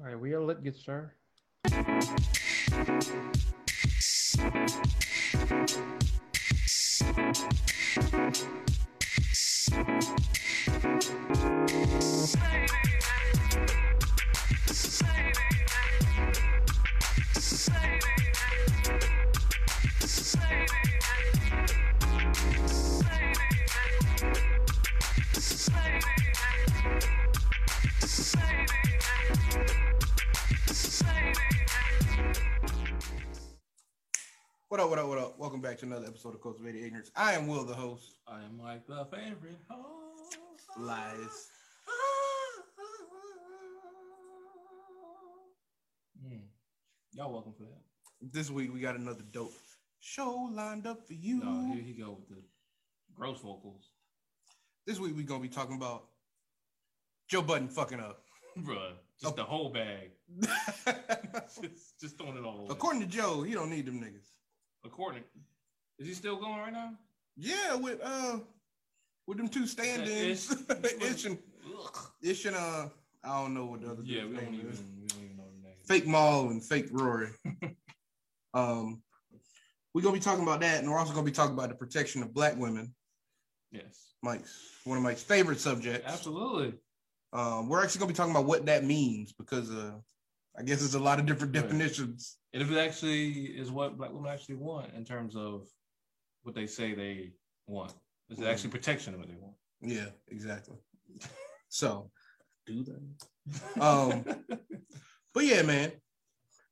All right, we are lit, good What up, what up, what up? Welcome back to another episode of Cultivated Ignorance. I am Will, the host. I am like the favorite host. Lies. Mm. Y'all welcome for that. This week we got another dope show lined up for you. No, here he go with the gross vocals. This week we gonna be talking about Joe Budden fucking up. Bruh, just the whole bag. just, just throwing it all over. According to Joe, he don't need them niggas. According, is he still going right now? Yeah, with uh with them two stand-ins, Ish. Ish and Ish and uh I don't know what the other Yeah, we don't name even is. we don't even know the name. Fake Mal and Fake Rory. um, we're gonna be talking about that, and we're also gonna be talking about the protection of black women. Yes, Mike's one of Mike's favorite subjects. absolutely. Um, we're actually gonna be talking about what that means because uh, I guess it's a lot of different Right. definitions. And if it actually is what black women actually want in terms of what they say they want, is it Mhm. actually protection of what they want? Yeah, exactly. So, do that. Um, but yeah, man,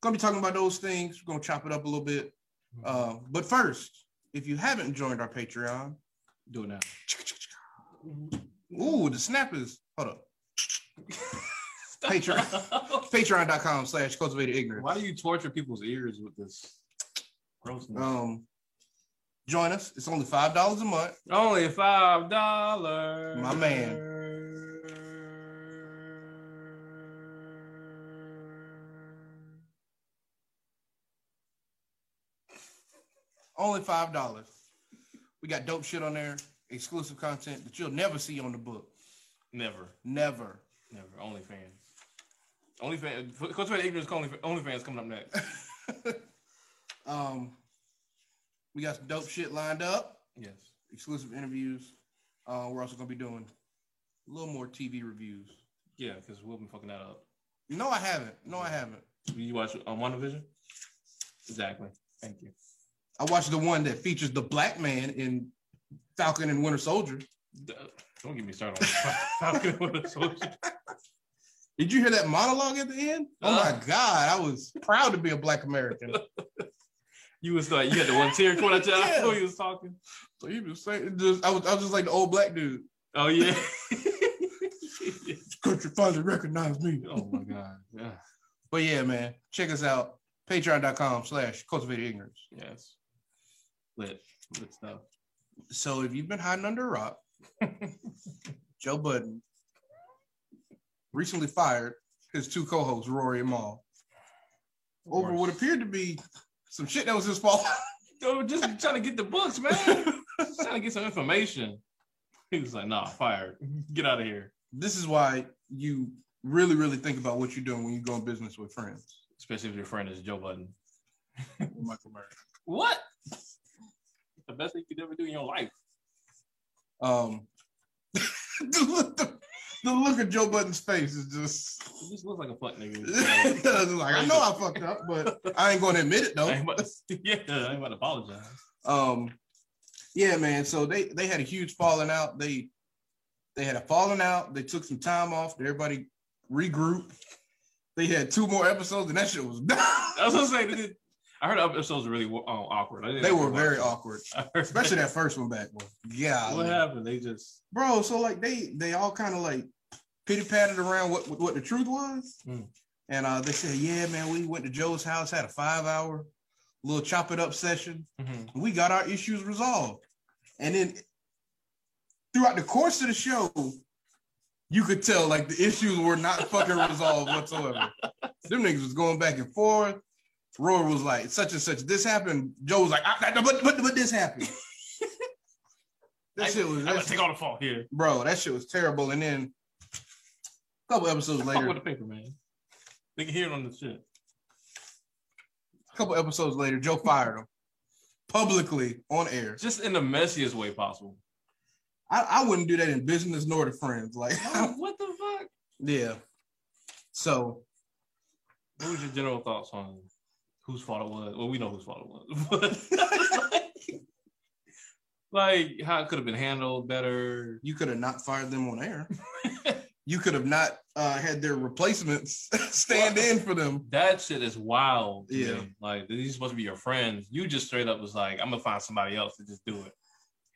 gonna be talking about those things. We're gonna chop it up a little bit. Uh, but first, if you haven't joined our Patreon, Do it now. ooh, the snap is hold up. Patreon. Patreon.com slash cultivated ignorance. Why do you torture people's ears with this grossness? Um, join us. It's only five dollars a month. Only five dollars. My man. Only five dollars. We got dope shit on there, exclusive content that you'll never see on the book. Never, Never. never. OnlyFans. OnlyFans. Cultivated ignorance. Only OnlyFans coming up next. um, we got some dope shit lined up, Yes. exclusive interviews. Uh, we're also gonna be doing a little more TV reviews. Yeah, because we'll be fucking that up. No, I haven't. No, I haven't. You watch on WandaVision? Exactly. Thank you. I watched the one that features the black man in Falcon and Winter Soldier. Don't get me started on Falcon and Winter Soldier. Did you hear that monologue at the end? Oh my Uh. God, I was proud to be a black American. You was like, you had the one tear coming out your eye Yeah. you was talking. So he was saying, just, I was, I was just like the old black dude. Oh yeah. Country finally recognized me. oh my god. Yeah. But yeah, man, check us out. Patreon.com slash cultivated ignorance. Yes. Lit. Lit stuff. So if you've been hiding under a rock, Joe Budden recently fired his two co-hosts, Rory and Mal, over what appeared to be some shit that was his fault. Yo, just trying to get the books, man. just trying to get some information. He was like, nah, fired. Get out of here. this is why you really, really think about what you're doing when you go in business with friends. Especially if your friend is Joe Budden. Michael Murray. What? The best thing you could ever do in your life. Um, look, the, the look at Joe Budden's face is just He just looks like a fuck nigga. Like I know I fucked up, but I ain't going to admit it though. to, yeah, I ain't about to apologize. Um, yeah, man. So they they had a huge falling out. They they had a falling out. They took some time off. Everybody regrouped. They had two more episodes, and that shit was. I was gonna say, I heard episodes were really um, awkward. I they were very awkward, especially that first one back. Yeah, What happened? They just bro. So like they they all kind of like pity patted around what what the truth was, Mm. and uh, they said, yeah, man, we went to Joe's house, had a five hour little chop it up session. mhm. we got our issues resolved. And then throughout the course of the show, you could tell like the issues were not fucking resolved whatsoever. Them niggas was going back and forth. Roy was like, such and such, this happened. Joe was like, but, but, but this happened. that I, shit was, I'm gonna take all the fault here. bro, that shit was terrible. And then a couple episodes Fuck later, with the paper, man. They can hear it on the shit. A couple episodes later, Joe fired him publicly on air. Just in the messiest way possible. I, I wouldn't do that in business nor to friends. Like, oh, what the fuck? yeah. So, What was your general thoughts on whose fault it was? Well, we know whose fault it was. But like how it could have been handled better. you could have not fired them on air. You could have not uh, had their replacements stand in for them. That shit is wild. Yeah. me. Like these supposed to be your friends. You just straight up was like, I'm gonna find somebody else to just do it.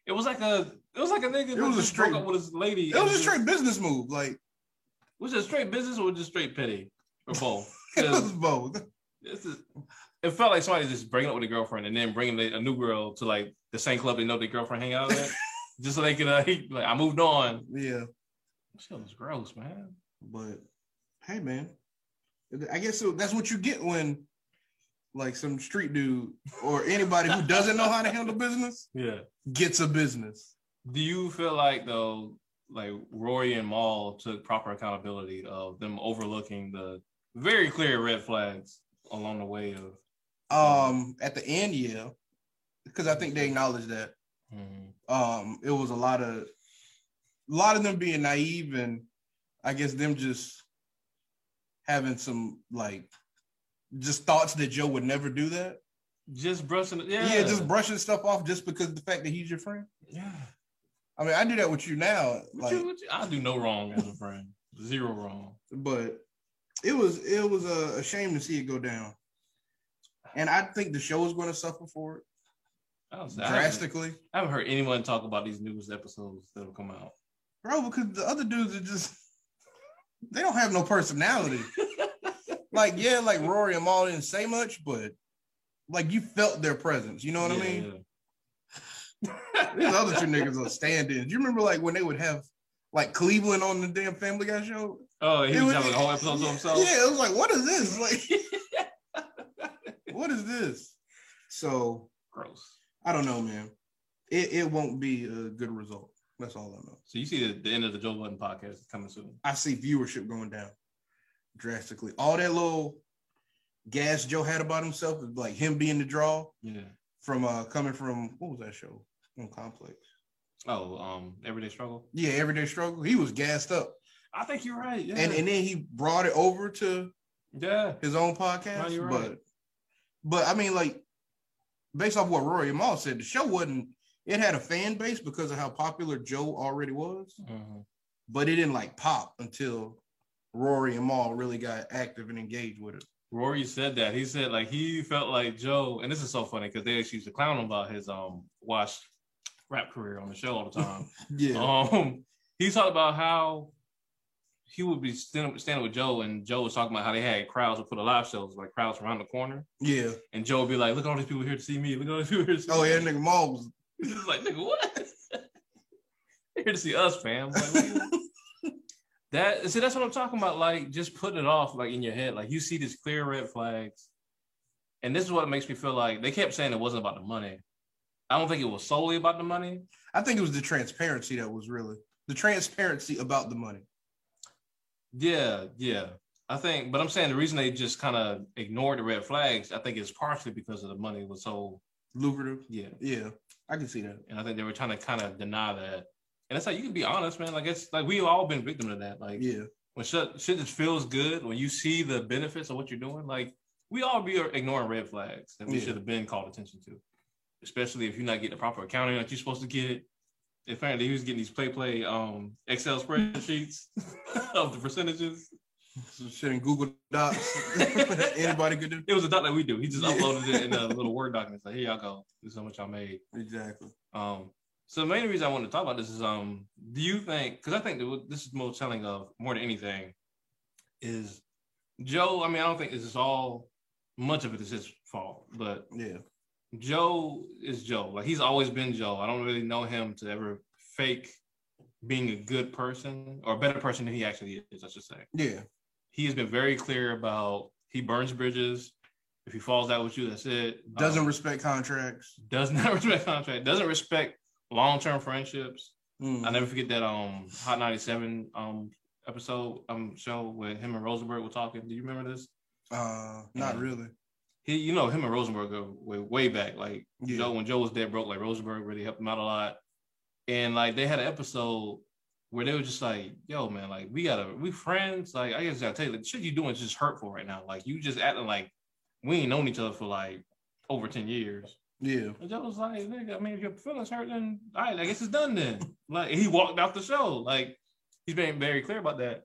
It was like a it was like a nigga It that was a straight- up with his lady. It was a straight business move. Like, Was it straight business or just straight pity? Or both? it was both. this is- it felt like somebody just breaking up with a girlfriend and then bringing a new girl to like the same club they know their girlfriend hang out at, just so they could uh, like I moved on. Yeah. Was gross, man. But hey, man, I guess so that's what you get when, like, some street dude or anybody who doesn't know how to handle business Yeah. gets a business. Do you feel like though, like Rory and Mal took proper accountability of them overlooking the very clear red flags along the way of? Um, at the end, yeah, because I think they acknowledged that. Mhm. Um, it was a lot of, a lot of them being naive, and I guess them just having some like, just thoughts that Joe would never do that. Just brushing, yeah, Yeah, just brushing stuff off just because of the fact that he's your friend. yeah. I mean, I do that with you now, What like, you- you- I do no wrong as a friend, zero wrong. but it was it was a, a shame to see it go down, and I think the show is going to suffer for it I, don't say- I haven't, drastically, I haven't heard anyone talk about these newest episodes that'll come out. Bro. Because the other dudes are just they don't have no personality. like, yeah, like Rory and Mal didn't say much, but like you felt their presence. You know what I mean? yeah. These other two niggas are stand-ins. Do you remember like when they would have like Cleveland on the damn Family Guy show? Oh, he It was was- having a whole episode to himself. Yeah, it was like, what is this? Like, what is this? So Gross. I don't know, man. It it won't be a good result. That's all I know. So you see the, the end of the Joe Budden podcast is coming soon. I see viewership going down drastically. All that little gas Joe had about himself like him being the draw Yeah. from uh coming from what was that show on Complex? Oh, um, everyday struggle. Yeah, Everyday Struggle. He was gassed up, I think you're right. Yeah. and and then he brought it over to yeah. his own podcast. No, you're but right. but I mean, like based off what Rory and Mal said, the show wasn't. It had a fan base because of how popular Joe already was, Mhm. but it didn't like pop until Rory and Mal really got active and engaged with it. Rory said that. He said like he felt like Joe, and this is so funny because they actually used to clown him about his um watch rap career on the show all the time. Yeah, um, he talked about how he would be standing, standing with Joe, and Joe was talking about how they had crowds for the live shows, like crowds around the corner, yeah. and Joe would be like, "Look at all these people here to see me. Look at all these people here to see Oh me." yeah, nigga Mal was. He's like, nigga, what? They're here to see us, fam. Like, that see, that's what I'm talking about. Like, just putting it off, like in your head. Like, you see these clear red flags, and this is what makes me feel like they kept saying it wasn't about the money. I don't think it was solely about the money. I think it was the transparency that was really the transparency about the money. Yeah, yeah. I think, but I'm saying the reason they just kind of ignored the red flags, I think it's partially because of the money was so Lucrative. yeah. Yeah, I can see that. And I think they were trying to kind of deny that. And it's like you can be honest, man. Like it's like we've all been victim of that. Like Yeah, when shit, shit just feels good, when you see the benefits of what you're doing, like we all be ignoring red flags that we Yeah. should have been called attention to, especially if you're not getting the proper accounting that you're supposed to get. Apparently, he was getting these play play um Excel spreadsheets of the percentages. Some shit in Google Docs. Anybody could do. It was a doc that we do. He just Yeah. uploaded it in a little Word document. Like, here y'all go. This is how much I made. Exactly. Um, so the main reason I want to talk about this is, um, do you think? Because I think that this is most telling of more than anything is Joe. I mean, I don't think this is all. Much of it is his fault, but Yeah. Joe is Joe. Like he's always been Joe. I don't really know him to ever fake being a good person or a better person than he actually is. I should say Yeah. He has been very clear about he burns bridges. If he falls out with you, that's it. Doesn't Um, respect contracts. does not respect contract. Doesn't respect long term friendships. Mm. I never forget that um Hot 97 um episode um show where him and Rosenberg were talking. Do you remember this? Uh, not really. He, you know, him and Rosenberg go way, way back. Like Yeah. Joe, when Joe was dead broke, like Rosenberg really helped him out a lot. And like they had an episode where they were just like, "Yo, man, like we gotta, we friends. Like I just gotta tell you, like, the shit you doing is just hurtful right now. Like you just acting like we ain't known each other for like over ten years." Yeah. And Joe was like, "Nigga, I mean, if your feelings hurt, then all right, I guess it's done then." Like he walked out the show. Like he's been very clear about that,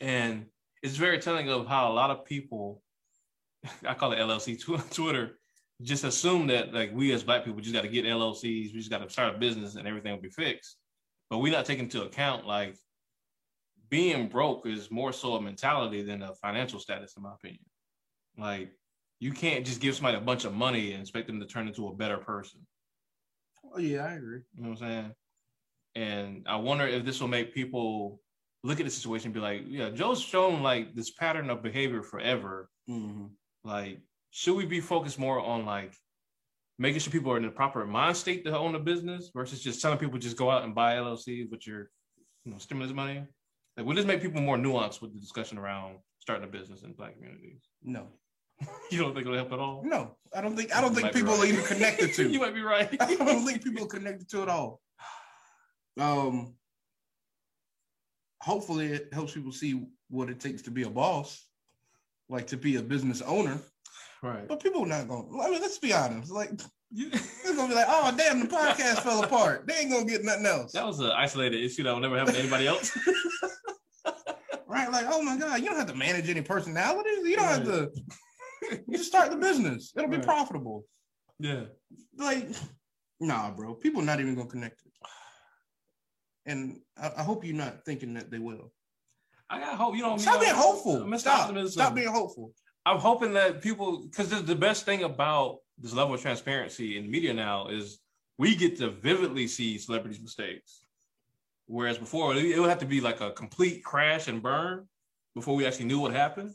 and it's very telling of how a lot of people, I call it LLC tw- Twitter, just assume that like we as black people just got to get LLCs, we just got to start a business and everything will be fixed. But we're not taking into account like being broke is more so a mentality than a financial status, in my opinion. Like you can't just give somebody a bunch of money and expect them to turn into a better person. Oh yeah, I agree. You know what I'm saying? And I wonder if this will make people look at the situation and be like, yeah, Joe's shown like this pattern of behavior forever. hmm Like, should we be focused more on like making sure people are in the proper mind state to own a business versus just telling people just go out and buy LLCs with your you know stimulus money? Like, will this make people more nuanced with the discussion around starting a business in black communities? No, You don't think it'll help at all? no, I don't think I don't You think people right. are even connected to. you might be right. I don't think people are connected to it all. Um, hopefully, it helps people see what it takes to be a boss, like to be a business owner. Right. But people are not going. to I mean, let's be honest. Like You- they're gonna be like, "Oh, damn, the podcast fell apart. They ain't gonna get nothing else." That was an isolated issue that will never happen to anybody else. Right? Like, oh my god, you don't have to manage any personalities. You don't have to. You just start the business. It'll be profitable. yeah. Like, nah, bro. People not even gonna connect it. And I, I hope you're not thinking that they will. I got hope. You know, Stop being hopeful. Mr. Stop. Optimism. Stop being hopeful. I'm hoping that people, because the best thing about this level of transparency in media now is we get to vividly see celebrities' mistakes. Whereas before, it would have to be like a complete crash and burn before we actually knew what happened.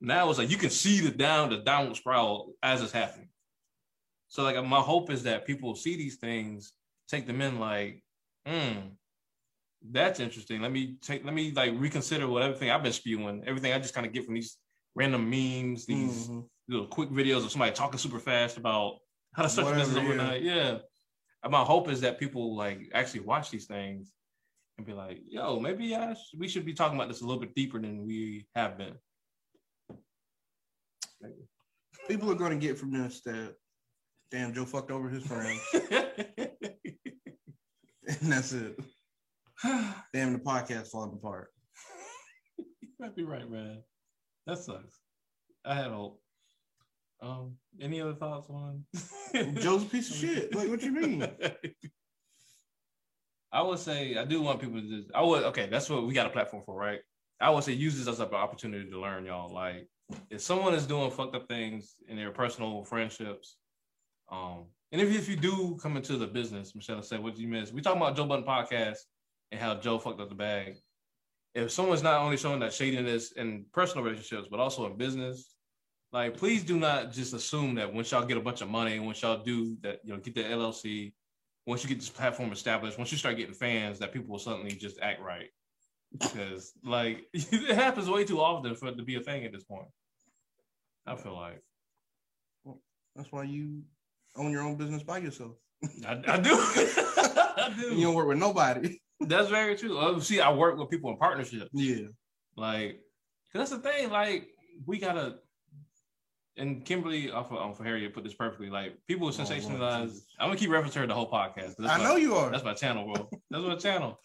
Now it's like you can see the down, the downward spiral as it's happening. So like my hope is that people see these things, take them in like, hmm, that's interesting. Let me take, let me like reconsider what everything I've been spewing, everything I just kind of get from these random memes, these Mhm. little quick videos of somebody talking super fast about how to start your business overnight. Yeah. And my hope is that people like actually watch these things and be like, yo, maybe I sh- we should be talking about this a little bit deeper than we have been. People are gonna get from this that damn Joe fucked over his friends. and that's it. Damn the podcast falling apart. you might be right, man. That sucks. I had hope. Um, any other thoughts on Joe's a piece of shit. Like what you mean? I would say I do want people to just I would okay, that's what we got a platform for, right? I would say use this as an opportunity to learn, y'all. Like if someone is doing fucked up things in their personal friendships, um, and if, if you do come into the business, Michelle said, what did you miss? We talking about Joe Budden podcast and how Joe fucked up the bag. If someone's not only showing that shadiness in personal relationships, but also in business, like please do not just assume that once y'all get a bunch of money, once y'all do that, you know, get the LLC, once you get this platform established, once you start getting fans, that people will suddenly just act right. Because like it happens way too often for it to be a thing at this point. I feel like That's why you own your own business by yourself. I, I do. I do. You don't work with nobody. That's very true. Oh, see, I work with people in partnerships. Yeah. Like, that's the thing. Like, we gotta. And Kimberly, off of, um, for Harriet, put this perfectly. Like, people Oh, sensationalize. Jesus. I'm gonna keep referencing her the whole podcast. that's I my- know you are. That's my channel, bro. That's my channel.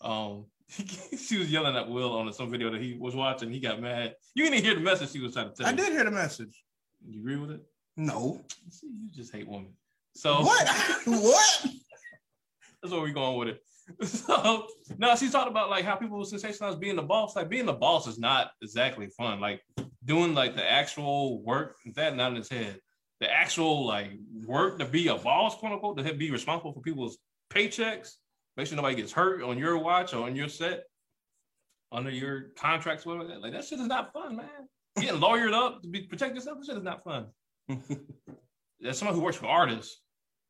Um, she was yelling at Will on some video that he was watching. He got mad. You didn't hear the message she was trying to tell. I you. did hear the message. You agree with it? No. See, you just hate women. So What? what? That's where we're going with it. So no, she talked about like how people sensationalize being the boss. Like being the boss is not exactly fun. Like doing like the actual work, that not in his head. The actual like work to be a boss, quote unquote, to be responsible for people's paychecks, make sure nobody gets hurt on your watch or on your set, under your contracts, whatever. Like that, like that shit is not fun, man. Getting lawyered up to be protect yourself, that shit is not fun. As someone who works for artists,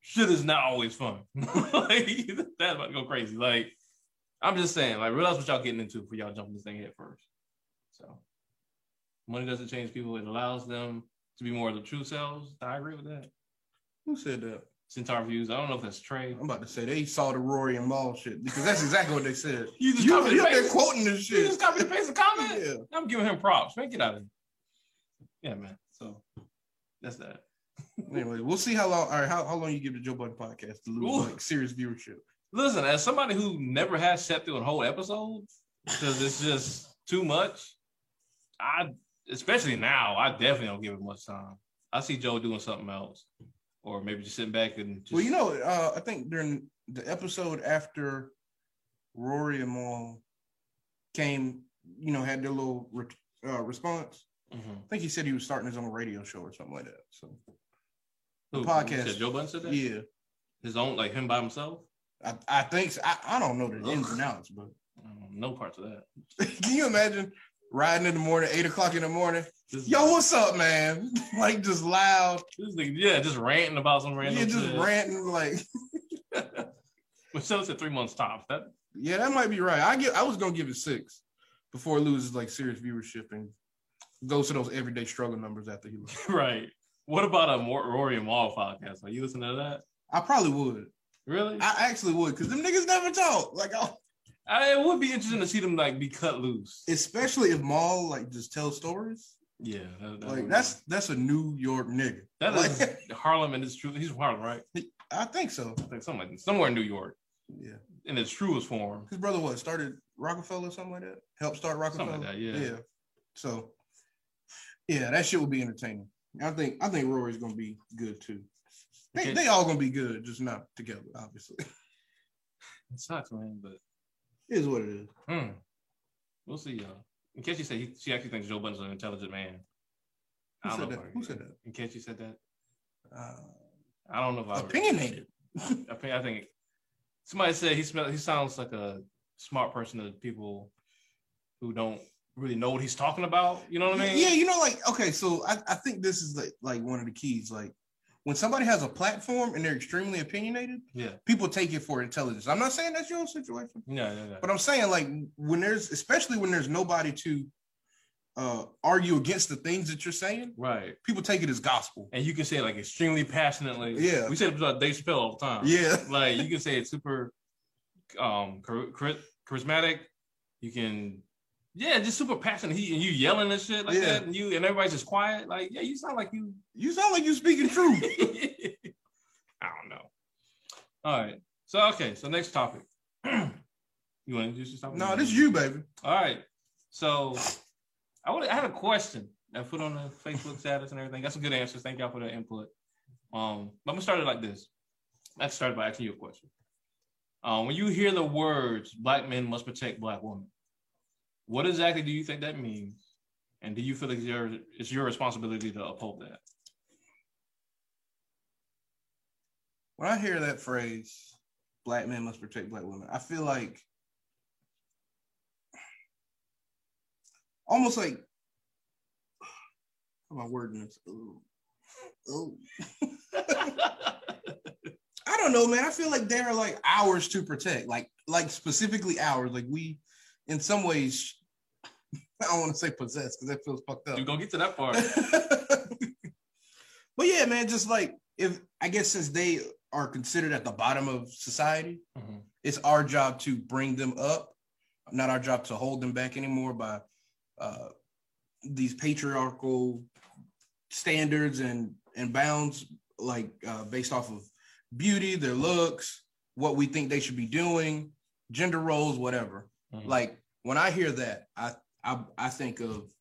shit is not always fun. like that's about to go crazy. Like I'm just saying, like realize what y'all getting into for y'all jumping this thing head first. So Money doesn't change people; it allows them to be more of the true selves. I agree with that. Who said that? Centaur views. I don't know if that's Trey. I'm about to say they saw the Rory and Mal shit because that's exactly what they said. You just You, copy you quoting this shit. You just copy and paste the comment. Yeah. I'm giving him props. Man, get out of here. Yeah, man. So that's that. Anyway, we'll see how long. All right, how, how long you give the Joe Budden podcast to lose Ooh. like serious viewership? Listen, as somebody who never has sat through a whole episode because it's just too much, I especially now, I definitely don't give it much time. I see Joe doing something else, or maybe just sitting back and just Well, you know, uh, I think during the episode after Rory and Mal came, you know, had their little re- uh, response. Mhm. I think he said he was starting his own radio show or something like that. So Who podcast. Joe Budden said that. yeah, His own, like him by himself. I, I think so. I, I don't know the ins and outs, but no parts of that. can you imagine riding in the morning, eight o'clock in the morning? This- Yo, what's up, man? like just loud. this nigga, yeah, just ranting about some random. Yeah, just shit. ranting like. But still, said three months tops. That Yeah, that might be right. I get. I was gonna give it six before it loses like serious viewership and goes to those everyday struggle numbers after he. loses. right. What about a Mor- Rory and Mal podcast? Are you listening to that? I probably would. Really? I actually would because them niggas never talk. Like, oh, I, it would be interesting to see them like be cut loose. especially if Mal like just tells stories. Yeah, that, that Like would- that's that's a New York nigga. that like, is Harlem and it's true. He's from Harlem, right? I think so. I think something like somewhere in New York Yeah, in its truest form. his brother what started Roc-A-Fella or something like that. Helped start Roc-A-Fella. Like that, yeah. Yeah. So, yeah, that shit will be entertaining. I think I think Rory's gonna be good too. They, Okay. they all gonna be good, just not together, obviously. It sucks, man, but It is what it is. hmm, we'll see, y'all. In case you say he, she actually thinks Joe Budden's an intelligent man. Who I don't said know. that? Who said that? In case you said that, Uh, I don't know if I opinionated. I think I think somebody said he smell he sounds like a smart person to people who don't really know what he's talking about. You know what I mean? Yeah, you know, like okay, so I, I think this is like like one of the keys. Like when somebody has a platform and they're extremely opinionated, Yeah. people take it for intelligence. I'm not saying that's your situation, Yeah, yeah, yeah. but I'm saying like when there's especially when there's nobody to uh argue against the things that you're saying, Right. people take it as gospel. And you can say it like extremely passionately. Yeah. We say it about Dave Chappelle all the time. Yeah. Like you can say it's super um char- charismatic. You can yeah, just super passionate. He and you yelling and shit like Yeah. that, and you and everybody's just quiet. Like, yeah, you sound like you You sound like you're speaking truth. I don't know. All right. So okay. So next topic. you want to introduce yourself? no, this is you, baby. All right. So I would I had a question I put on the Facebook status and everything. Got some good answers. Thank y'all for the input. Um, but I'm gonna start it like this. Let's start by asking you a question. Um, when you hear the words "black men must protect black women," what exactly do you think that means? And do you feel like it's your, it's your responsibility to uphold that? When I hear that phrase, black men must protect black women, I feel like almost like how am I wording this? Ooh. Ooh. I don't know, man. I feel like there are like hours to protect, like like specifically hours. Like we, in some ways, I don't want to say possess because that feels fucked up. you gonna get to that part. but yeah, man, just like if I guess since they are considered at the bottom of society, Mhm. it's our job to bring them up, not our job to hold them back anymore by uh, these patriarchal standards and and bounds, like uh, based off of beauty, their looks, what we think they should be doing, gender roles, whatever. Mhm. Like when I hear that, I I, I think of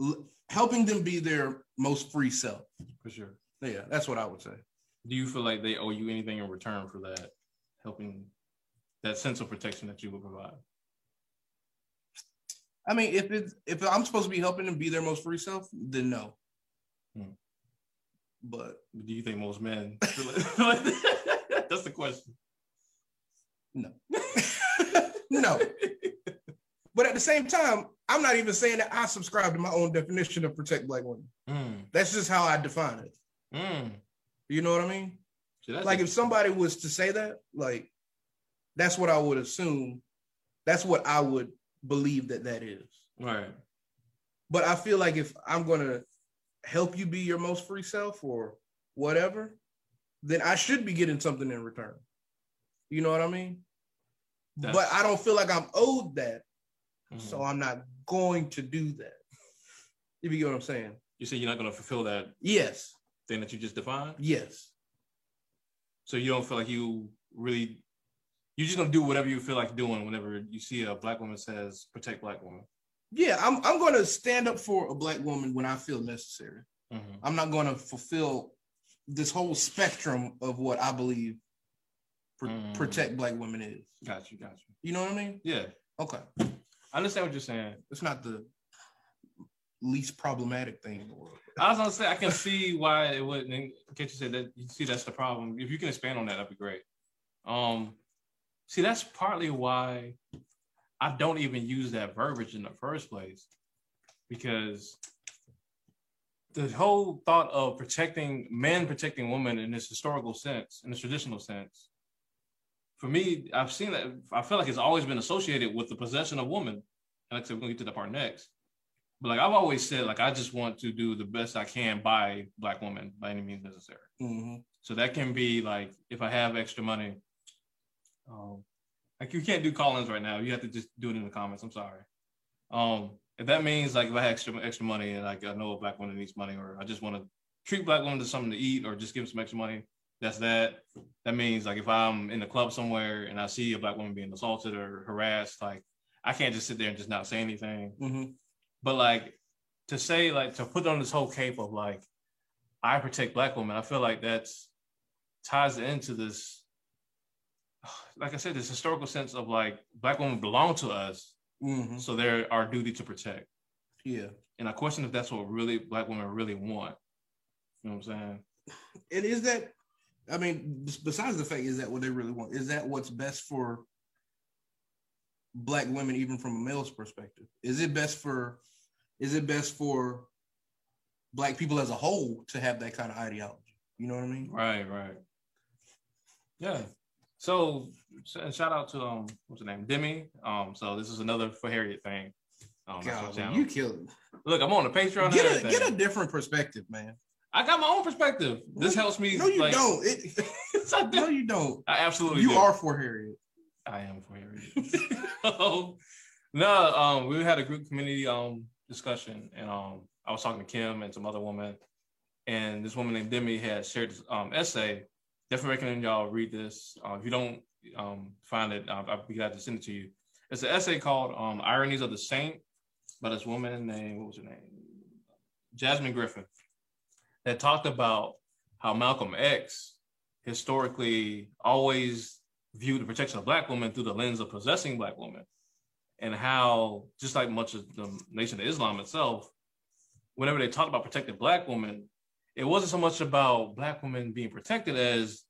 l- helping them be their most free self. For sure. Yeah, that's what I would say. Do you feel like they owe you anything in return for that, helping that sense of protection that you would provide? I mean, if it's if I'm supposed to be helping them be their most free self, then no. Hmm. But Do you think most men feel like, feel like that? That's the question. no. But at the same time, I'm not even saying that I subscribe to my own definition of protect black women. Mm, That's just how I define it. mm. You know what I mean? That's like if somebody was to say that, like that's what I would assume. That's what I would believe that that is. right. But I feel like if I'm gonna help you be your most free self or whatever, then I should be getting something in return. You know what I mean? That's- but I don't feel like I'm owed that, Mhm. so I'm not going to do that. If you get what I'm saying? you say you're not going to fulfill that Yes, thing that you just defined. yes, So you don't feel like you really, you're just gonna do whatever you feel like doing whenever you see a black woman says protect black woman. yeah. I'm I'm going to stand up for a black woman when I feel necessary. Mhm. I'm not going to fulfill this whole spectrum of what I believe pr- Mm. protect black women is. Got you, got you. You know what I mean? Yeah, Okay, I understand what you're saying. it's not the least problematic thing in the world. I was gonna say I can see why it wouldn't. Can't you say that? You see, that's the problem. If you can expand on that, that'd be great. Um, see, that's partly why I don't even use that verbiage in the first place, because the whole thought of protecting men, protecting women in this historical sense, in this traditional sense, for me, I've seen that. I feel like it's always been associated with the possession of women. And like I said, we're gonna get to that part next. But like I've always said, like I just want to do the best I can by black women by any means necessary. hmm So that can be like if I have extra money, um, like you can't do call-ins right now. You have to just do it in the comments. I'm sorry. Um, if that means like if I have extra extra money and like I know a black woman needs money, or I just want to treat black women to something to eat, or just give them some extra money, that's that. That means like if I'm in the club somewhere and I see a black woman being assaulted or harassed, like I can't just sit there and just not say anything. hmm But like to say like to put on this whole cape of like I protect black women, I feel like that's ties into this, like I said, this historical sense of like black women belong to us, hmm so they're our duty to protect. Yeah. And I question if that's what really black women really want. You know what I'm saying? And is that, I mean, besides the fact, is that what they really want? Is that what's best for black women, even from a male's perspective? Is it best for, is it best for black people as a whole to have that kind of ideology? You know what I mean? Right, right. Yeah. So sh- shout out to um what's her name? Demi. Um, so this is another for Harriet thing. Um, God, you killed Look, I'm on the Patreon. Get a, get a different perspective, man. I got my own perspective. This helps me. No, you like, don't. It, Yes, I, do. no, you don't. I absolutely You do. are for Harriet. I am for Harriet. no, um, we had a group community um discussion, and um, I was talking to Kim and some other woman, and this woman named Demi had shared this um essay. Definitely recommend y'all read this. Uh, if you don't um find it, uh, I'll be glad to send it to you. It's an essay called um "Ironies of the Saint" by this woman named what was her name, Jasmine Griffin, that talked about how Malcolm X historically always viewed the protection of black women through the lens of possessing black women and how just like much of the nation of islam itself whenever they talked about protecting black women it wasn't so much about black women being protected as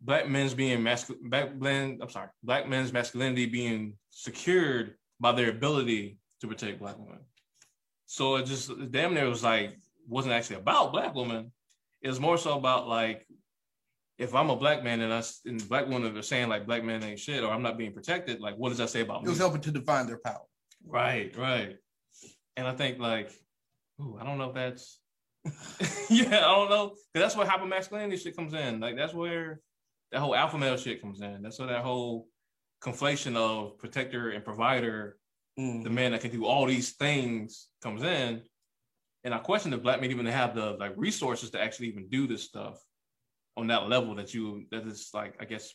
black men's being masculine black men i'm sorry black men's masculinity being secured by their ability to protect black women. So it just damn near was like wasn't actually about black women it was more so about like if I'm a black man and I and black women are saying like black men ain't shit or I'm not being protected, like what does that say about me? It was helping to define their power. Right, right. And I think like, ooh, I don't know if that's yeah, I don't know. Cause that's where hypermasculinity shit comes in. Like that's where that whole alpha male shit comes in. That's where that whole conflation of protector and provider, Mm. the man that can do all these things comes in. And I question if black men even have the like resources to actually even do this stuff on that level that you that is like I guess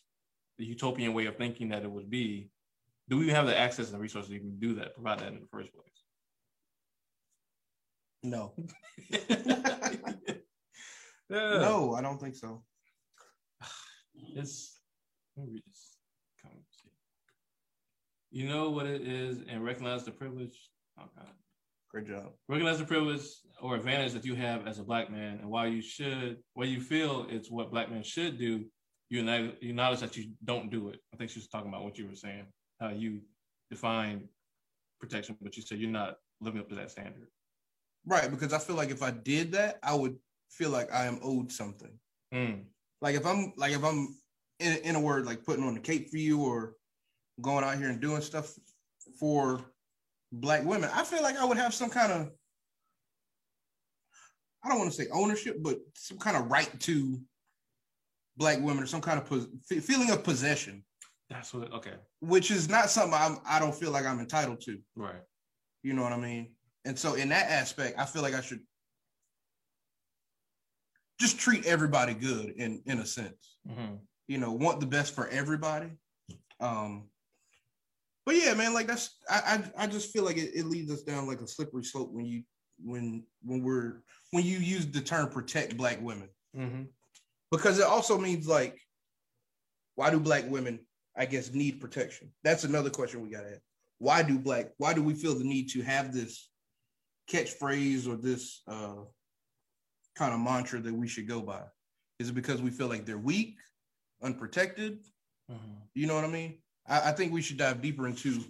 the utopian way of thinking that it would be. Do we even have the access and the resources to even do that, provide that in the first place? No, yeah. no, I don't think so. It's let me read this comment. You know what it is and recognize the privilege. Oh God. Great job. Recognize the privilege or advantage that you have as a black man and why you should, why you feel it's what black men should do, you acknowledge, that you don't do it. I think she was talking about what you were saying, how you define protection, but you said you're not living up to that standard. Right, because I feel like if I did that, I would feel like I am owed something. Mm, Like if I'm like if I'm in, in a word like putting on the cape for you or going out here and doing stuff for black women, I feel like I would have some kind of I don't want to say ownership, but some kind of right to black women or some kind of pos- feeling of possession. That's what okay. Which is not something I'm I don't feel like I'm entitled to. Right. You know what I mean? And so in that aspect, I feel like I should just treat everybody good in in a sense. Mm-hmm. You know, want the best for everybody. Um, but yeah, man, like that's I I, I just feel like it, it leads us down like a slippery slope when you when when we're when you use the term protect black women. Mm-hmm. Because it also means like, why do black women, I guess, need protection? That's another question we gotta ask. Why do black, why do we feel the need to have this catchphrase or this uh kind of mantra that we should go by? Is it because we feel like they're weak, unprotected? Mm-hmm. You know what I mean? I, I think we should dive deeper into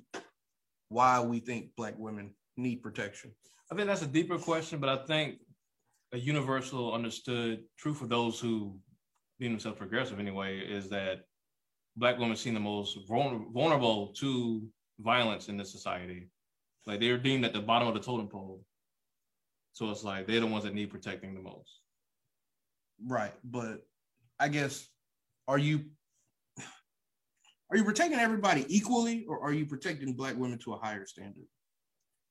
why we think black women need protection. I think that's a deeper question, but I think a universal understood truth for those who deem themselves progressive anyway is that black women seem the most vulnerable to violence in this society. Like they're deemed at the bottom of the totem pole. So it's like they're the ones that need protecting the most. Right. But I guess are you are you protecting everybody equally or are you protecting black women to a higher standard?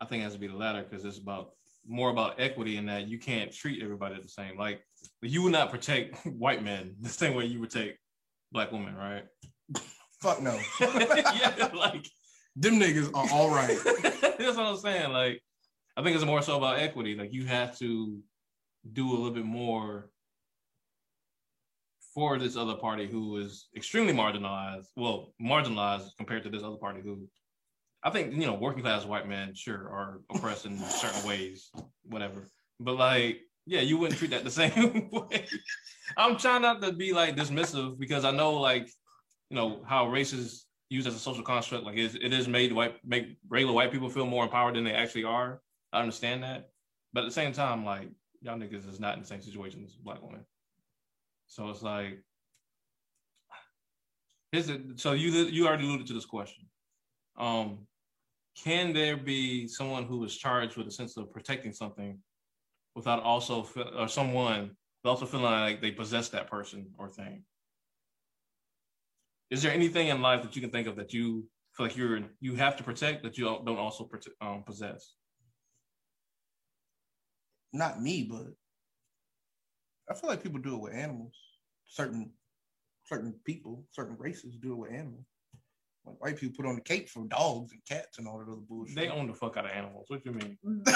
I think it has to be the latter because it's about more about equity in that you can't treat everybody the same. Like you would not protect white men the same way you would take black women, right? Fuck no. yeah, like them niggas are all right. That's what I'm saying. Like I think it's more so about equity. Like you have to do a little bit more for this other party who is extremely marginalized. Well, marginalized compared to this other party who I think, you know, working class white men sure are oppressed in certain ways, whatever. But like, yeah, you wouldn't treat that the same way. I'm trying not to be like dismissive because I know like, you know, how race is used as a social construct. Like it is made white make regular white people feel more empowered than they actually are. I understand that. But at the same time, like y'all niggas is not in the same situation as black women. So it's like, is it? So you you already alluded to this question. Um, can there be someone who is charged with a sense of protecting something without also or someone also feeling like they possess that person or thing? Is there anything in life that you can think of that you feel like you're you have to protect that you don't also um, possess? not me, but I feel like people do it with animals. Certain certain people, certain races do it with animals. Like white people put on the cape for dogs and cats and all that other bullshit. They own the fuck out of animals. What do you mean?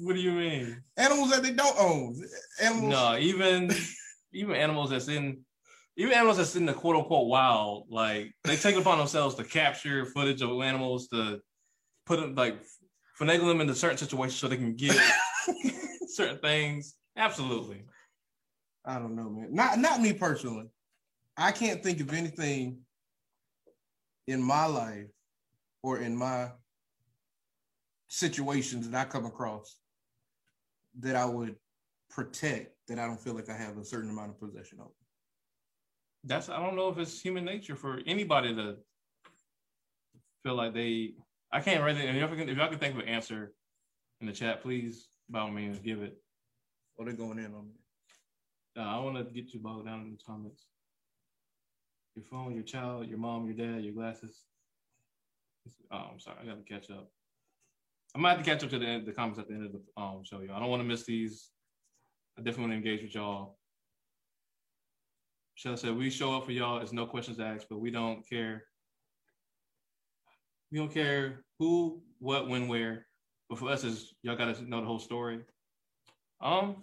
what do you mean? Animals that they don't own. Animals. No, even even animals that's in even animals that's in the quote unquote wild, like they take it upon themselves to capture footage of animals to put them like finagle them into certain situations so they can get certain things. Absolutely. I don't know, man. Not not me personally. I can't think of anything in my life or in my situations that I come across that I would protect that I don't feel like I have a certain amount of possession over. That's I don't know if it's human nature for anybody to feel like they I can't really if y'all can, if y'all can think of an answer in the chat, please by all means, give it. Oh, what are they going in on me? I want to get you bogged down in the comments. Your phone, your child, your mom, your dad, your glasses. Oh, I'm sorry. I got to catch up. I might have to catch up to the end, the comments at the end of the um, show, y'all. I don't want to miss these. I definitely want to engage with y'all. Michelle said, we show up for y'all. It's no questions asked, but we don't care. We don't care who, what, when, where. But for us, is y'all got to know the whole story. Um,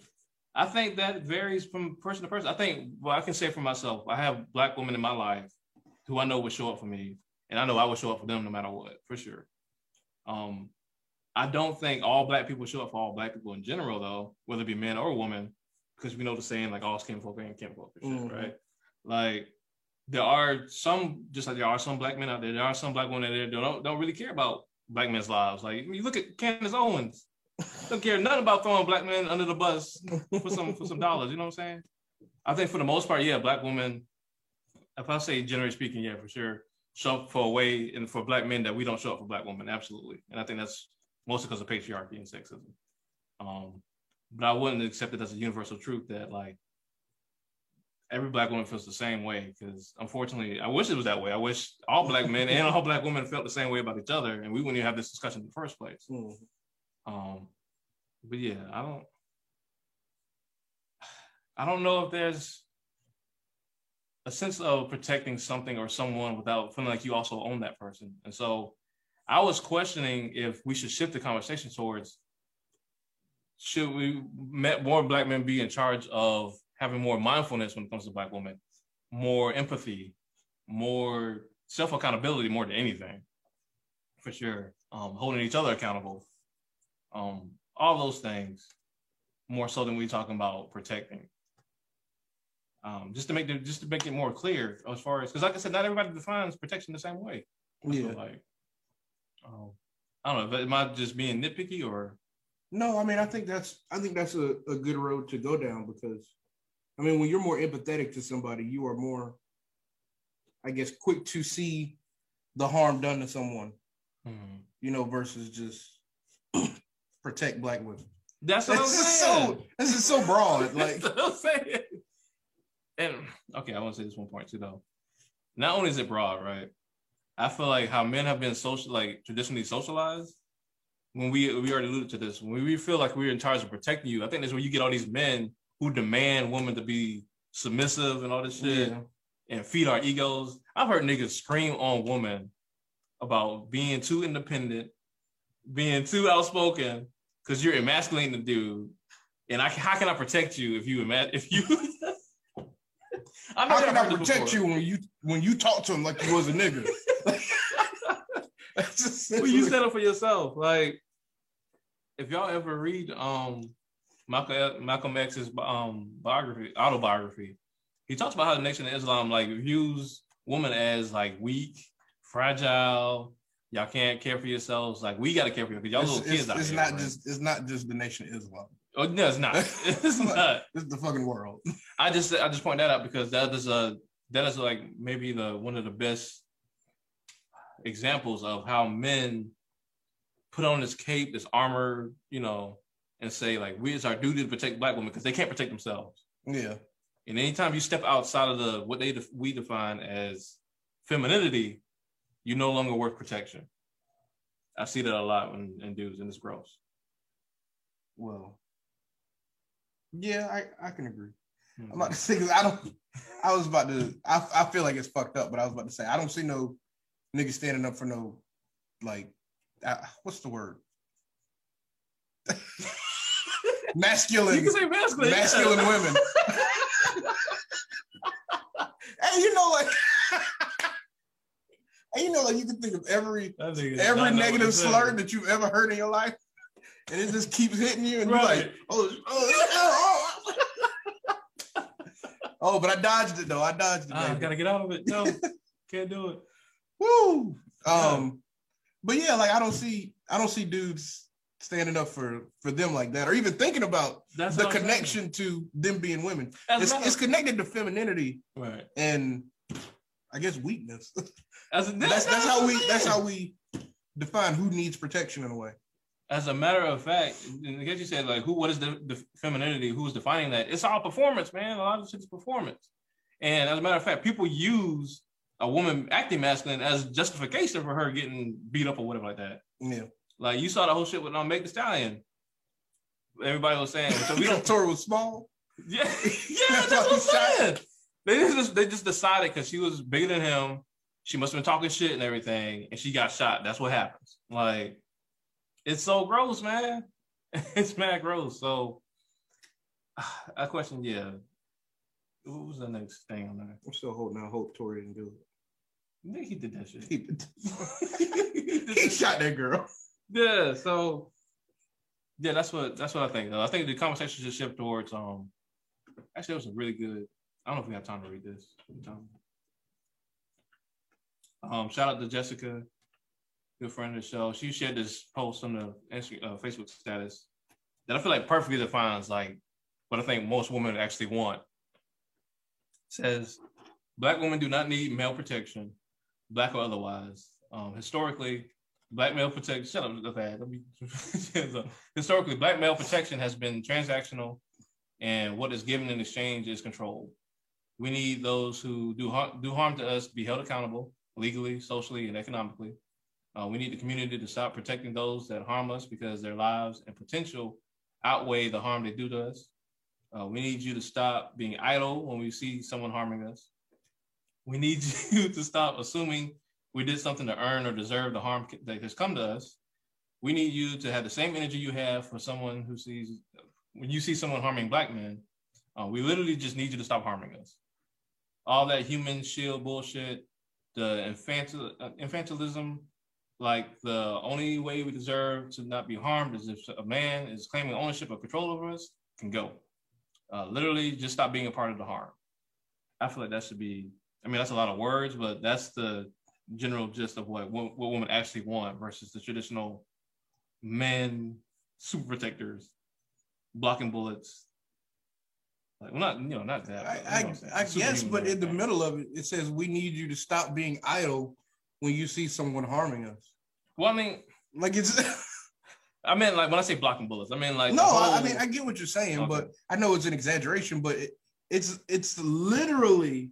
I think that varies from person to person. I think, well, I can say for myself, I have black women in my life who I know would show up for me, and I know I would show up for them no matter what, for sure. Um, I don't think all black people show up for all black people in general, though, whether it be men or women, because we know the saying like all skin folk ain't kin folk, mm-hmm. right? Like there are some, just like there are some black men out there, there are some black women out there that don't don't really care about black men's lives. Like you look at Candace Owens, don't care nothing about throwing black men under the bus for some for some dollars. You know what I'm saying? I think for the most part, yeah, black women. If I say generally speaking, yeah, for sure, show up for a way and for black men that we don't show up for black women, absolutely. And I think that's mostly because of patriarchy and sexism. Um, but I wouldn't accept it as a universal truth that like every black woman feels the same way. Because unfortunately, I wish it was that way. I wish all black men and all black women felt the same way about each other, and we wouldn't even have this discussion in the first place. Mm. Um, but yeah, I don't. I don't know if there's a sense of protecting something or someone without feeling like you also own that person. And so I was questioning if we should shift the conversation towards should we met more black men be in charge of having more mindfulness when it comes to black women, more empathy, more self accountability, more than anything, for sure. Um, holding each other accountable, um, all those things, more so than we talking about protecting um, just to make the, just to make it more clear as far as because like I said, not everybody defines protection the same way. Yeah. like, um, I don't know, but am I just being nitpicky or? No, I mean I think that's I think that's a, a good road to go down because I mean when you're more empathetic to somebody, you are more, I guess, quick to see the harm done to someone. Hmm. You know, versus just protect black women. That's what I'm saying. so this is so broad. Like That's what I'm saying. And okay, I want to say this one point too, though. Not only is it broad, right? I feel like how men have been social, like traditionally socialized. When we we already alluded to this, when we feel like we're in charge of protecting you, I think that's where you get all these men who demand women to be submissive and all this shit yeah. and feed our egos. I've heard niggas scream on women about being too independent, being too outspoken, because you're emasculating the dude. And I, how can I protect you if you ima- if you? I've How can I protect before. you when you when you talk to him like you was a nigga? Just- Well, you set up for yourself. Like, if y'all ever read um Malcolm Malcolm X's um biography, autobiography, he talks about how the Nation of Islam like views women as like weak, fragile. Y'all can't care for yourselves. Like we got to care for you because y'all it's, little it's- kids out it's here. not right? just it's not just the nation of Islam. Oh, no, it's not. it's not. It's the fucking world. I just I just point that out because that is a that is like maybe the one of the best examples of how men put on this cape, this armor, you know, and say like we it's our duty to protect black women because they can't protect themselves. Yeah. And anytime you step outside of the what they def- we define as femininity, you're no longer worth protection. I see that a lot in, in dudes, and it's gross. Well. Yeah, I, I can agree. Mhm. I'm about to say because I don't. I was about to. I, I feel like it's fucked up, but I was about to say I don't see no niggas standing up for no like uh, what's the word? masculine, you can say masculine. yeah. masculine women. hey, you know, like, hey, you know, like you can think of every every not know what negative slur that you've ever heard in your life, and it just keeps hitting you, and you're like, oh, oh, oh, oh. oh, but I dodged it though. I dodged it. Ah, I baby. gotta get out of it. No, can't do it. Woo. Um, but yeah, like I don't see, I don't see dudes standing up for for them like that, or even thinking about That's the what I'm saying. connection to them being women. As It's, it's connected to femininity right. and I guess weakness. As a, that's that's how we that's how we define who needs protection in a way. As a matter of fact, and I guess you said like who? What is the, the femininity? Who's defining that? It's all performance, man. A lot of shit is performance. And as a matter of fact, people use a woman acting masculine as justification for her getting beat up or whatever like that. Yeah. Like you saw the whole shit with um, Megan Thee Stallion. Everybody was saying, so we don't Tory was small. Yeah, yeah, that's what I'm saying. They just they just decided because she was bigger than him, she must have been talking shit and everything, and she got shot. That's what happens. Like, it's so gross, man. It's mad gross. So, I question, yeah. What was the next thing on there? I'm still holding out hope Tory didn't do it. I think he did that shit. He, did he shot that girl. Yeah, so yeah, that's what that's what I think. I think the conversation should shift towards um actually it was a really good I don't know if we have time to read this. Tom. Um shout out to Jessica, good friend of the show. She shared this post on the uh, Facebook status that I feel like perfectly defines like what I think most women actually want. It says black women do not need male protection, black or otherwise. Um, historically, black male protection. Shut up, okay. Let me. historically, black male protection has been transactional, and what is given in exchange is controlled. We need those who do harm, do harm to us be held accountable legally, socially, and economically. Uh, we need the community to stop protecting those that harm us because their lives and potential outweigh the harm they do to us. Uh, we need you to stop being idle when we see someone harming us. We need you to stop assuming we did something to earn or deserve the harm that has come to us. We need you to have the same energy you have for someone who sees, when you see someone harming black men, uh, we literally just need you to stop harming us. All that human shield bullshit, the infantil, uh, infantilism, like the only way we deserve to not be harmed is if a man is claiming ownership or control over us, can go. Uh, literally, just stop being a part of the harm. I feel like that should be. I mean, that's a lot of words, but that's the general gist of what what women actually want versus the traditional men super protectors blocking bullets. Like, well, not you know, not that. I, I, I guess, but in the middle of it, it says we need you to stop being idle when you see someone harming us. Well, I mean, Like it's I mean, like when I say blocking bullets, I mean like no, I, I mean I get what you're saying, Okay. but I know it's an exaggeration, but it, it's it's literally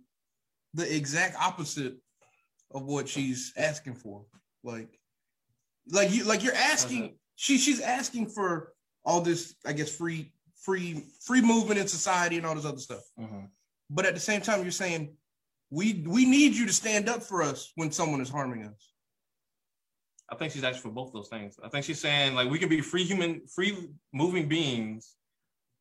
the exact opposite of what she's asking for. Like, like you like you're asking Okay. she she's asking for all this, I guess, free free free movement in society and all this other stuff. Mhm. But at the same time, you're saying we we need you to stand up for us when someone is harming us. I think she's asking for both those things. I think she's saying like we can be free human, free moving beings,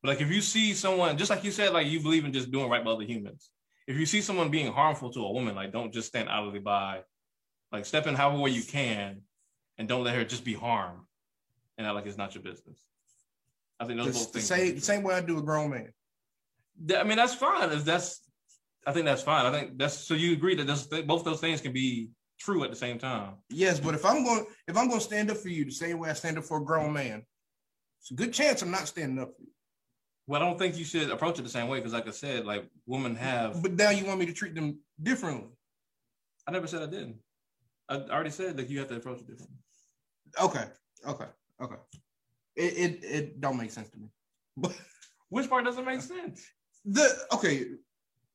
but like if you see someone, just like you said, like you believe in just doing right by other humans. If you see someone being harmful to a woman, like don't just stand idly by, like step in however way you can, and don't let her just be harmed, and act like it's not your business. I think those both the things. same same way I do a grown man. I mean, that's fine. If that's, I think that's fine. I think that's so. You agree that this, both those things can be true at the same time. Yes, but if I'm going if I'm going to stand up for you the same way I stand up for a grown man, it's a good chance I'm not standing up for you. Well, I don't think you should approach it the same way because, like I said, like women have. But now you want me to treat them differently. I never said I didn't. I already said that you have to approach it differently. Okay, okay, okay. It it, it don't make sense to me. But Which part doesn't make sense? the okay,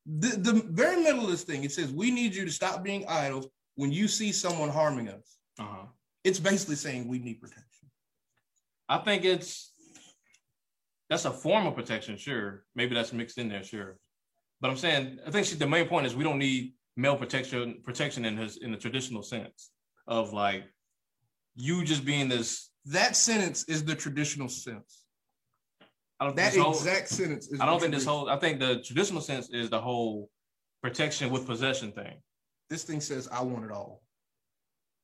the the very middle of this thing it says we need you to stop being idle when you see someone harming us. Uh-huh. It's basically saying we need protection. I think it's that's a form of protection, sure. Maybe that's mixed in there, sure. But I'm saying I think she, the main point is we don't need male protection protection in his in the traditional sense of like you just being this. That sentence is the traditional sense. I don't That whole- exact sentence is I don't think this whole. I think the traditional sense is the whole protection with possession thing. this thing says I want it all.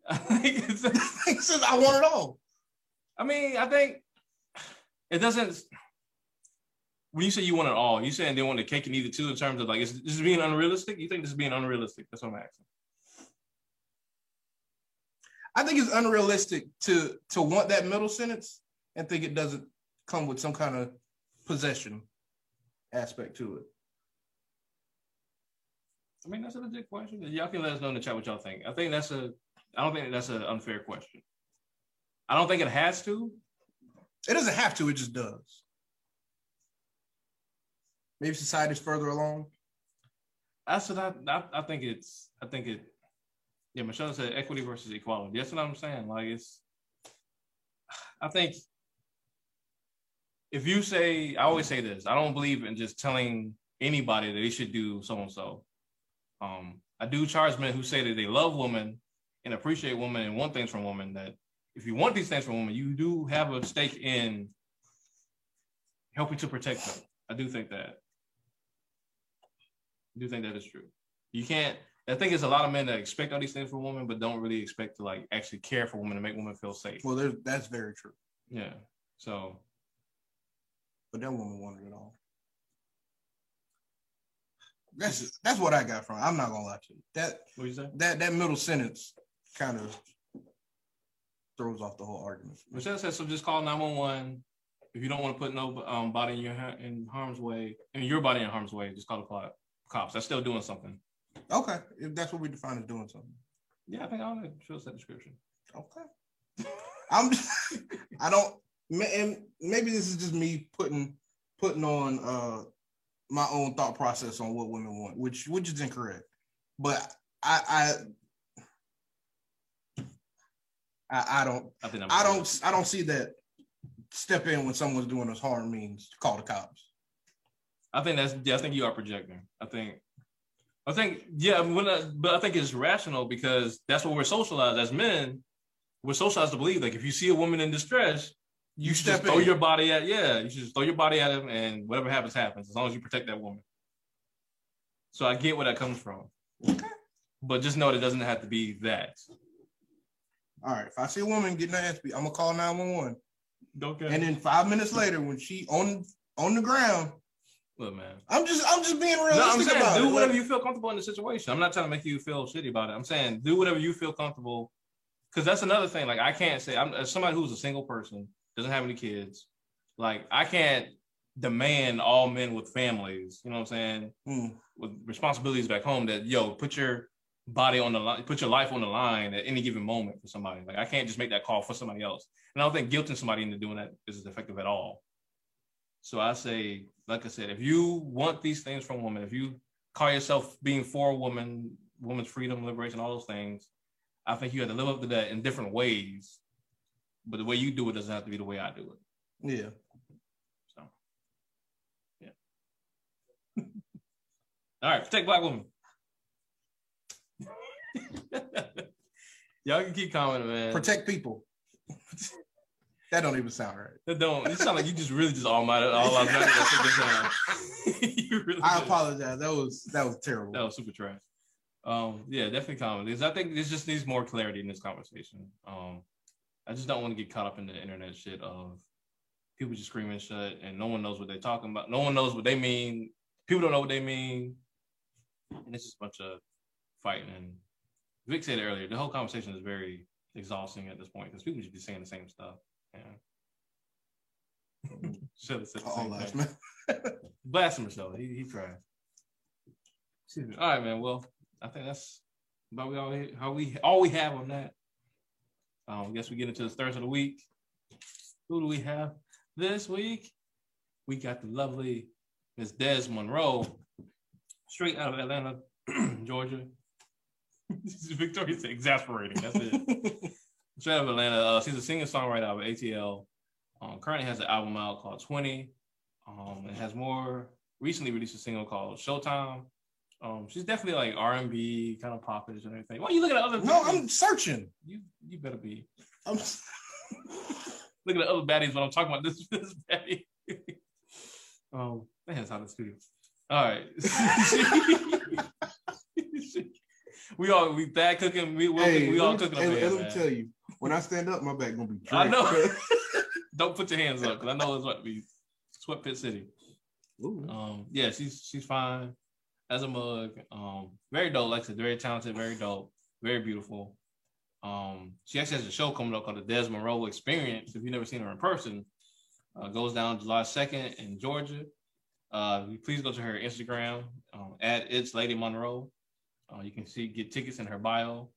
I think it's- This thing says I want it all. I mean, I think it doesn't. When you say you want it all, you saying they want the cake and eat it too in terms of like, is this is being unrealistic? You think this is being unrealistic? That's what I'm asking. I think it's unrealistic to to want that middle sentence and think it doesn't come with some kind of possession aspect to it. I mean, that's a legit question. Y'all can let us know in the chat what y'all think. I think that's a. I don't think that's an unfair question. I don't think it has to. It doesn't have to, it just does. Maybe society's further along. That's what I, I. I think it's. I think it. Yeah, Michelle said equity versus equality. That's what I'm saying. Like it's. I think. If you say, I always say this. I don't believe in just telling anybody that they should do so and so. Um, I do charge men who say that they love women and appreciate women and want things from women. That if you want these things from women, you do have a stake in helping to protect them. I do think that. I do think that is true. You can't. I think it's a lot of men that expect all these things from women, but don't really expect to like actually care for women and make women feel safe. Well, that's very true. Yeah. So But that woman wanted it all. That's that's what I got from. it. I'm not gonna lie to you. That what you say? that that middle sentence kind of throws off the whole argument. Michelle says so. Just call nine one one if you don't want to put no um, body in your in harm's way and your body in harm's way. Just call the cop- cops. That's still doing something. Okay, if that's what we define as doing something. Yeah, I think I show us that description. Okay. I'm. I don't. And maybe this is just me putting putting on uh my own thought process on what women want, which which is incorrect. But I I I, I don't I, think I don't I don't see that step in when someone's doing us harm means call the cops. I think that's yeah, I think you are projecting. I think I think yeah, when I, but I think it's rational because that's what we're socialized as men. We're socialized to believe like if you see a woman in distress, you, you step throw your body at yeah, you should just throw your body at him and whatever happens happens as long as you protect that woman. So I get where that comes from. Okay. But just know that it doesn't have to be that. All right. If I see a woman getting her ass beat, I'm gonna call 911. Okay. And then five minutes later, when she on on the ground, look, man, I'm just I'm just being realistic no, saying, about do it. whatever you feel comfortable in the situation. I'm not trying to make you feel shitty about it. I'm saying do whatever you feel comfortable, because that's another thing. Like I can't say I'm as somebody who's a single person, doesn't have any kids. Like I can't demand all men with families. You know what I'm saying? Mm. With responsibilities back home, that yo put your body on the line, put your life on the line at any given moment for somebody. Like I can't just make that call for somebody else. And I don't think guilting somebody into doing that is effective at all. So I say, like I said, if you want these things from women, if you call yourself being for women, women's freedom, liberation, all those things, I think you have to live up to that in different ways. But the way you do it doesn't have to be the way I do it. Yeah. So, yeah. all right, protect black women. Y'all can keep commenting, man. Protect people. that don't even sound right. That don't. It sound like you just really just all my all out. really I apologize. That was that was terrible. That was super trash. Um, yeah, definitely comment. I think this just needs more clarity in this conversation. Um, I just don't want to get caught up in the internet shit of people just screaming shit and no one knows what they're talking about. No one knows what they mean. People don't know what they mean, and it's just a bunch of fighting and Vic said earlier, the whole conversation is very exhausting at this point because people should be saying the same stuff. Yeah. Should have said the same thing. Blast him, Michelle. He, he tried. Excuse me. All right, man. Well, I think that's about we all how we all we have on that. Um, I guess we get into the stars of the week. Who do we have this week? We got the lovely Miss Des Monroe, straight out of Atlanta, Georgia. Victoria's exasperating. That's it. Straight out of Atlanta. Uh, she's a singer songwriter out of ATL. Um, currently has an album out called 20. Um, it has more recently released a single called Showtime. Um, she's definitely like R and B kind of popish and everything. Why are you looking at other? No, I'm searching. You you better be. I'm looking at other baddies when I'm talking about this this baddie. um, man, it's out of the studio. All right we all we bad cooking. We we, hey, we all cooking. Hey, let me tell you, when I stand up, my back gonna be. Dry. I know. Don't put your hands up because I know it's what be sweat pit city. Ooh. Um, yeah, she's she's fine as a mug. Um, very dope. Like I said, very talented, very dope, very beautiful. Um, she actually has a show coming up called the Des Monroe Experience. If you've never seen her in person, uh, goes down July 2nd in Georgia. Uh, please go to her Instagram um, at It's Lady Monroe. Uh, you can see get tickets in her bio.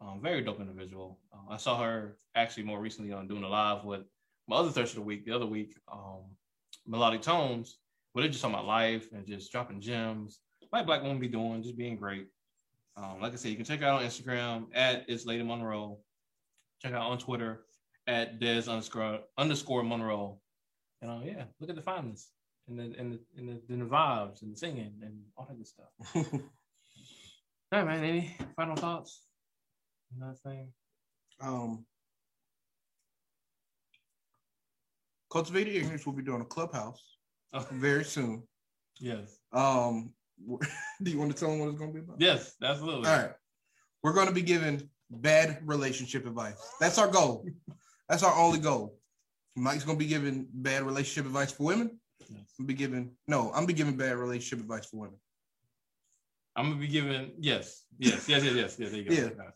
Um, very dope individual. Uh, I saw her actually more recently on doing a live with my other Thursday of the week, the other week, um, Melodic Tones, where they're just talking about life and just dropping gems, like Black women be doing, just being great. Um, like I said, you can check out on Instagram at It's Lady Monroe. Check out on Twitter at Des underscore underscore Monroe. And uh, yeah, look at the fineness and the and the, and the, and the vibes and the singing and all that good stuff. All right, man. Any final thoughts? Nothing. Um, Cultivated Ignorance will be doing a clubhouse oh. very soon. Yes. Um, do you want to tell them what it's going to be about? Yes, absolutely. All right. We're going to be giving bad relationship advice. That's our goal. That's our only goal. Mike's going to be giving bad relationship advice for women. Yes. I'm be giving no, I'm be giving bad relationship advice for women. I'm gonna be giving yes, yes, yes, yes, yes. Yeah, there you go. Yeah.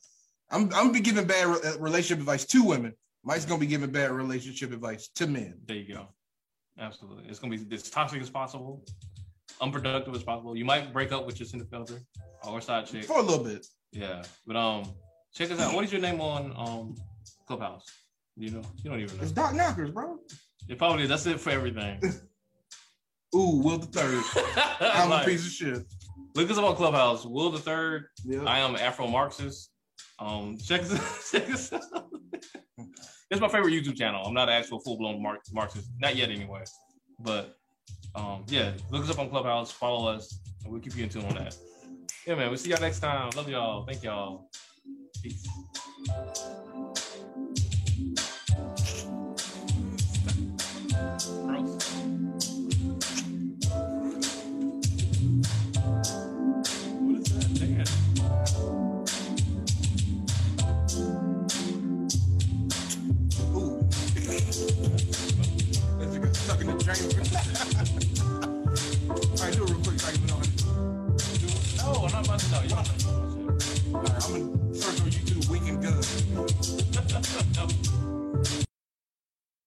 I'm I'm gonna be giving bad re- uh, relationship advice to women. Mike's gonna be giving bad relationship advice to men. There you go. Absolutely. It's gonna be as toxic as possible, unproductive as possible. You might break up with your other or side chick for a little bit. Yeah, but um, check us out. What is your name on um Clubhouse. You know, you don't even know. It's Doc Knockers, bro. It probably that's it for everything. Ooh, Will the Third. I'm Like, a piece of shit. look us up on Clubhouse. Will the third. Yeah. I am Afro Marxist. Um, check us, check us out. it's my favorite YouTube channel. I'm not an actual full blown Mar- Marxist, not yet anyway. But um, yeah, look us up on Clubhouse. Follow us, and we'll keep you in tune on that. Yeah, man. We'll see y'all next time. Love y'all. Thank y'all. Peace. どうも。